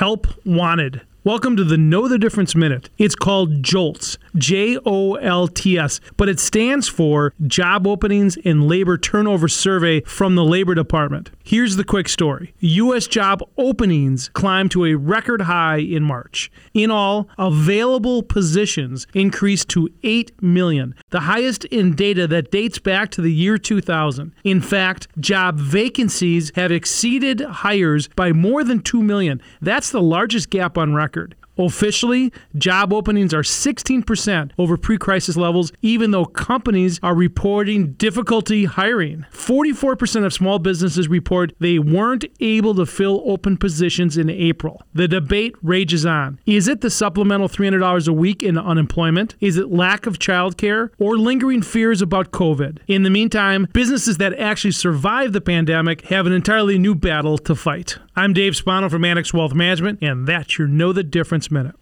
Help Wanted. Welcome to the Know the Difference Minute. It's called JOLTS, J O L T S, but it stands for Job Openings and Labor Turnover Survey from the Labor Department. Here's the quick story U.S. job openings climbed to a record high in March. In all, available positions increased to 8 million, the highest in data that dates back to the year 2000. In fact, job vacancies have exceeded hires by more than 2 million. That's the largest gap on record record. Officially, job openings are 16% over pre crisis levels, even though companies are reporting difficulty hiring. 44% of small businesses report they weren't able to fill open positions in April. The debate rages on. Is it the supplemental $300 a week in unemployment? Is it lack of childcare or lingering fears about COVID? In the meantime, businesses that actually survived the pandemic have an entirely new battle to fight. I'm Dave Spano from Annex Wealth Management, and that's your Know the Difference Minute.